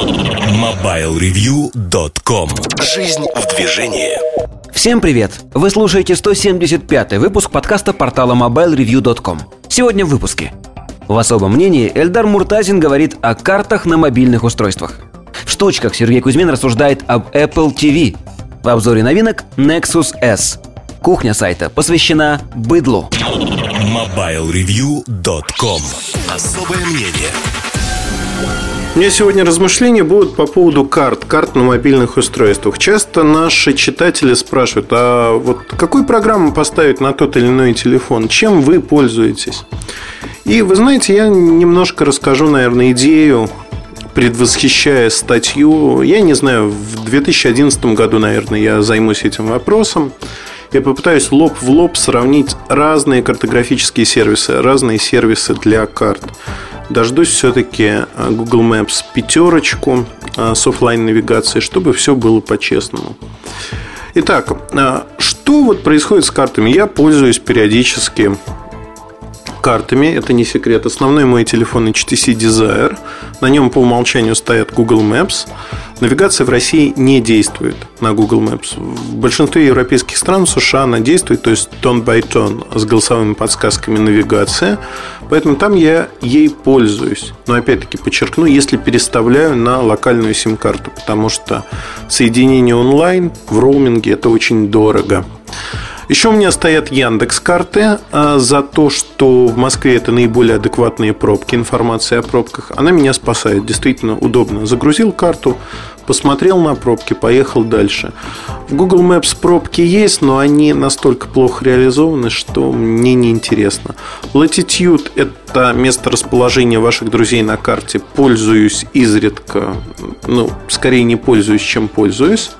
MobileReview.com Жизнь в движении. Всем привет! Вы слушаете 175-й выпуск подкаста портала MobileReview.com Сегодня в выпуске. В особом мнении Эльдар Муртазин говорит о картах на мобильных устройствах. В штучках Сергей Кузьмин рассуждает об Apple TV В обзоре новинок Nexus S. Кухня сайта посвящена быдлу. MobileReview.com Особое мнение меня сегодня размышления будут по поводу карт, карт на мобильных устройствах. Часто наши читатели спрашивают, а вот какую программу поставить на тот или иной телефон, чем вы пользуетесь? И вы знаете, я немножко расскажу, наверное, идею, предвосхищая статью. Я не знаю, в 2011 году, наверное, я займусь этим вопросом. Я попытаюсь лоб в лоб сравнить разные картографические сервисы, разные сервисы для карт дождусь все-таки э, Google Maps пятерочку э, с офлайн навигацией, чтобы все было по-честному. Итак, э, что вот происходит с картами? Я пользуюсь периодически картами, это не секрет. Основной мой телефон HTC Desire. На нем по умолчанию стоят Google Maps. Навигация в России не действует на Google Maps. В большинстве европейских стран США она действует, то есть тон by тон с голосовыми подсказками навигация. Поэтому там я ей пользуюсь. Но опять-таки подчеркну, если переставляю на локальную сим-карту, потому что соединение онлайн в роуминге это очень дорого. Еще у меня стоят Яндекс карты а, за то, что в Москве это наиболее адекватные пробки, информация о пробках. Она меня спасает, действительно удобно. Загрузил карту, посмотрел на пробки, поехал дальше. В Google Maps пробки есть, но они настолько плохо реализованы, что мне неинтересно. Latitude – это место расположения ваших друзей на карте. Пользуюсь изредка, ну, скорее не пользуюсь, чем пользуюсь.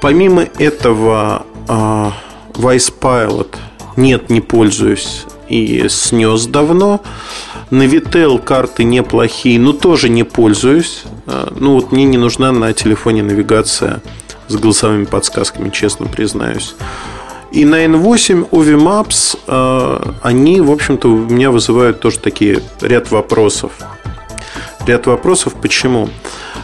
Помимо этого, а, Vice Pilot нет, не пользуюсь и снес давно. На Vitel карты неплохие, но тоже не пользуюсь. А, ну вот мне не нужна на телефоне навигация с голосовыми подсказками, честно признаюсь. И на N8 Ovi Maps, а, они, в общем-то, у меня вызывают тоже такие ряд вопросов. Ряд вопросов, почему?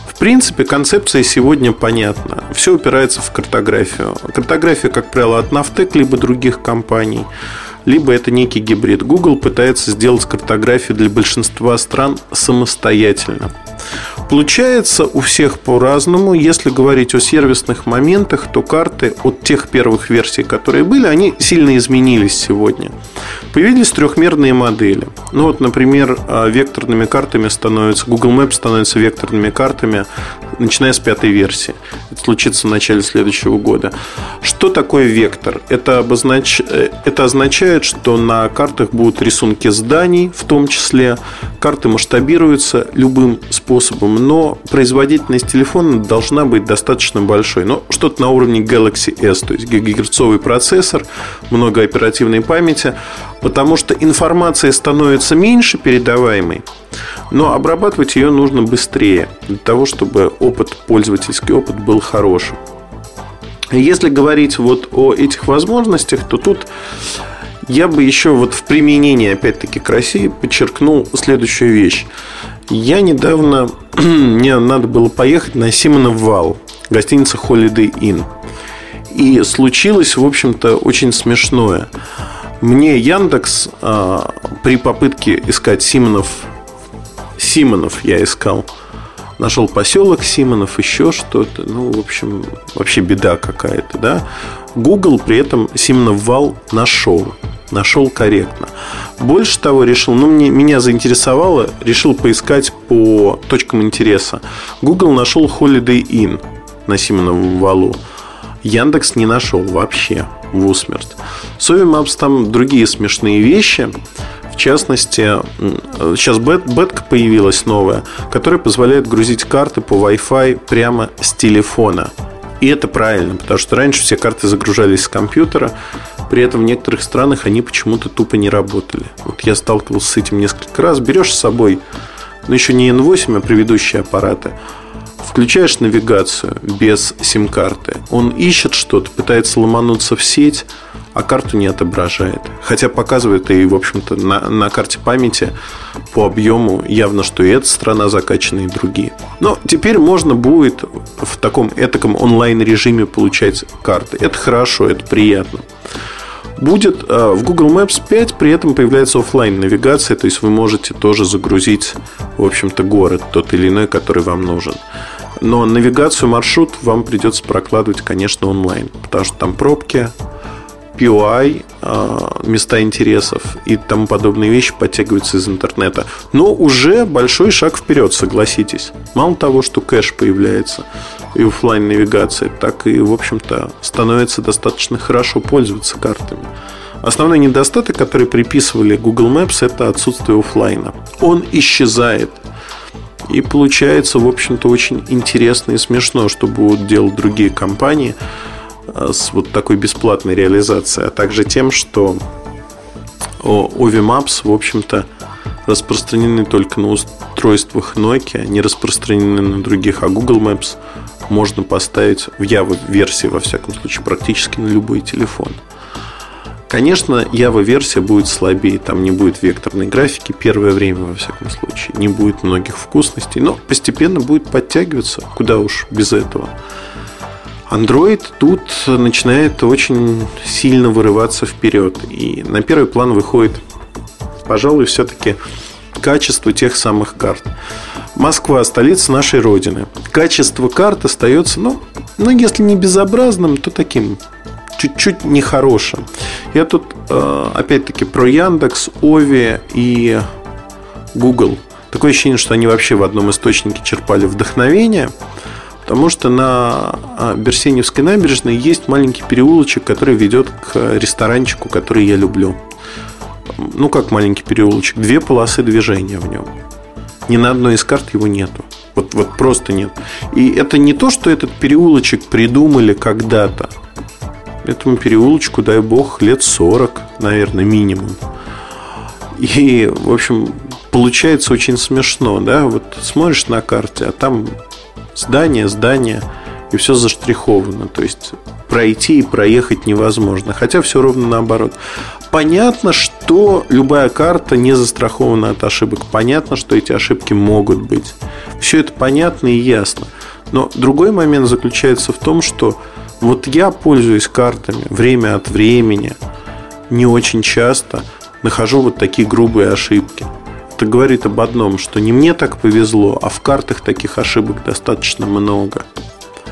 В принципе, концепция сегодня понятна. Все упирается в картографию. Картография, как правило, от Нафтек либо других компаний либо это некий гибрид. Google пытается сделать картографию для большинства стран самостоятельно. Получается у всех по-разному. Если говорить о сервисных моментах, то карты от тех первых версий, которые были, они сильно изменились сегодня. Появились трехмерные модели. Ну вот, например, а, векторными картами становятся, Google Maps становится векторными картами, начиная с пятой версии. Это случится в начале следующего года. Что такое вектор? Это, обознач... Э, это означает, что на картах будут рисунки зданий, в том числе. Карты масштабируются любым способом, но производительность телефона должна быть достаточно большой. Но что-то на уровне Galaxy S, то есть гигагерцовый процессор, много оперативной памяти, потому что информация становится меньше передаваемой, но обрабатывать ее нужно быстрее, для того, чтобы опыт, пользовательский опыт был хорошим. Если говорить вот о этих возможностях, то тут я бы еще вот в применении, опять-таки, к России подчеркнул следующую вещь. Я недавно, мне надо было поехать на Симонов вал, гостиница Holiday Inn. И случилось, в общем-то, очень смешное. Мне Яндекс а, при попытке искать Симонов, Симонов я искал, нашел поселок Симонов, еще что-то. Ну, в общем, вообще беда какая-то, да. Google при этом Симонов вал нашел. Нашел корректно. Больше того, решил, ну, мне, меня заинтересовало, решил поискать по точкам интереса. Google нашел Holiday Inn на Симоновом валу. Яндекс не нашел вообще в усмерть. Сови Maps там другие смешные вещи. В частности, сейчас бет, бетка появилась новая, которая позволяет грузить карты по Wi-Fi прямо с телефона. И это правильно, потому что раньше все карты загружались с компьютера, при этом в некоторых странах они почему-то тупо не работали. Вот я сталкивался с этим несколько раз. Берешь с собой, ну еще не N8, а предыдущие аппараты, Включаешь навигацию без сим-карты. Он ищет что-то, пытается ломануться в сеть, а карту не отображает. Хотя показывает и, в общем-то, на, на карте памяти по объему явно, что и эта страна закачана, и другие. Но теперь можно будет в таком этаком онлайн-режиме получать карты. Это хорошо, это приятно. Будет э, в Google Maps 5 при этом появляется офлайн навигация, то есть вы можете тоже загрузить, в общем-то, город тот или иной, который вам нужен. Но навигацию маршрут вам придется прокладывать, конечно, онлайн, потому что там пробки, POI, а, места интересов и тому подобные вещи подтягиваются из интернета. Но уже большой шаг вперед, согласитесь. Мало того, что кэш появляется и офлайн навигация, так и, в общем-то, становится достаточно хорошо пользоваться картами. Основной недостаток, который приписывали Google Maps, это отсутствие офлайна. Он исчезает. И получается, в общем-то, очень интересно и смешно, что будут делать другие компании – с вот такой бесплатной реализацией, а также тем, что Ovi Maps, в общем-то, распространены только на устройствах Nokia, не распространены на других, а Google Maps можно поставить в Java-версии, во всяком случае, практически на любой телефон. Конечно, Java-версия будет слабее, там не будет векторной графики первое время, во всяком случае, не будет многих вкусностей, но постепенно будет подтягиваться, куда уж без этого. Android тут начинает очень сильно вырываться вперед. И на первый план выходит, пожалуй, все-таки качество тех самых карт. Москва – столица нашей Родины. Качество карт остается, ну, ну если не безобразным, то таким чуть-чуть нехорошим. Я тут, э, опять-таки, про Яндекс, Ови и Google. Такое ощущение, что они вообще в одном источнике черпали вдохновение – Потому что на а, Берсеневской набережной есть маленький переулочек, который ведет к ресторанчику, который я люблю. Ну, как маленький переулочек. Две полосы движения в нем. Ни на одной из карт его нету. Вот, вот просто нет. И это не то, что этот переулочек придумали когда-то. Этому переулочку, дай бог, лет 40, наверное, минимум. И, в общем, получается очень смешно, да? Вот смотришь на карте, а там здание, здание, и все заштриховано. То есть пройти и проехать невозможно. Хотя все ровно наоборот. Понятно, что любая карта не застрахована от ошибок. Понятно, что эти ошибки могут быть. Все это понятно и ясно. Но другой момент заключается в том, что вот я пользуюсь картами время от времени, не очень часто, нахожу вот такие грубые ошибки это говорит об одном, что не мне так повезло, а в картах таких ошибок достаточно много.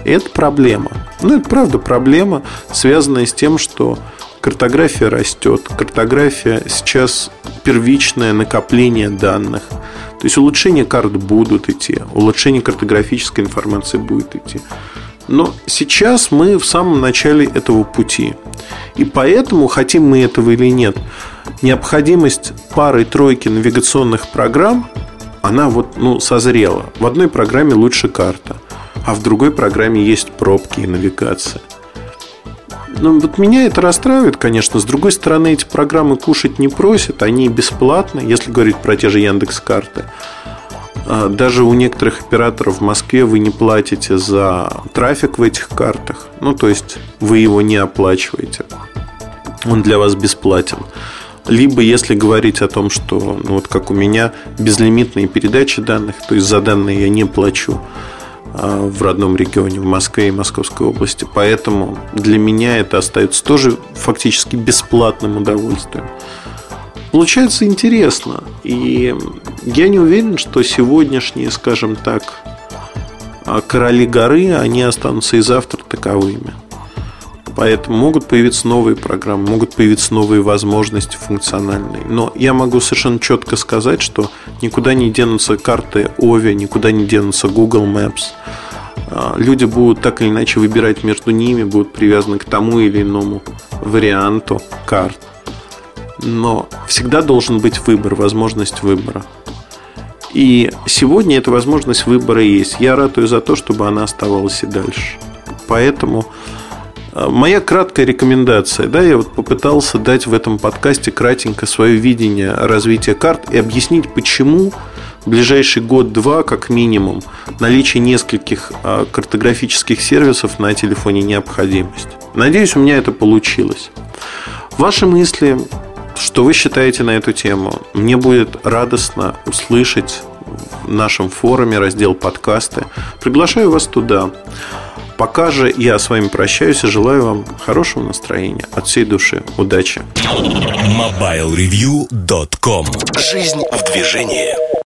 И это проблема. Ну, это правда проблема, связанная с тем, что картография растет. Картография сейчас первичное накопление данных. То есть улучшение карт будут идти, улучшение картографической информации будет идти. Но сейчас мы в самом начале этого пути. И поэтому, хотим мы этого или нет, необходимость пары-тройки навигационных программ, она вот, ну, созрела. В одной программе лучше карта, а в другой программе есть пробки и навигация. Ну, вот меня это расстраивает, конечно. С другой стороны, эти программы кушать не просят, они бесплатны, если говорить про те же Яндекс карты. А, даже у некоторых операторов в Москве вы не платите за трафик в этих картах. Ну, то есть вы его не оплачиваете. Он для вас бесплатен. Либо если говорить о том, что, ну, вот как у меня, безлимитные передачи данных, то есть за данные я не плачу а, в родном регионе, в Москве и Московской области. Поэтому для меня это остается тоже фактически бесплатным удовольствием. Получается интересно. И я не уверен, что сегодняшние, скажем так, а, короли горы, они останутся и завтра таковыми. Поэтому могут появиться новые программы, могут появиться новые возможности функциональные. Но я могу совершенно четко сказать, что никуда не денутся карты Ови, никуда не денутся Google Maps. А, люди будут так или иначе выбирать между ними, будут привязаны к тому или иному варианту карт но всегда должен быть выбор, возможность выбора. И сегодня эта возможность выбора есть. Я ратую за то, чтобы она оставалась и дальше. Поэтому моя краткая рекомендация, да, я вот попытался дать в этом подкасте кратенько свое видение развития карт и объяснить, почему ближайший год-два, как минимум, наличие нескольких а, картографических сервисов на телефоне необходимость. Надеюсь, у меня это получилось. Ваши мысли, что вы считаете на эту тему, мне будет радостно услышать в нашем форуме, раздел подкасты. Приглашаю вас туда. Пока же я с вами прощаюсь и желаю вам хорошего настроения от всей души. Удачи! MobileReview.com Жизнь в движении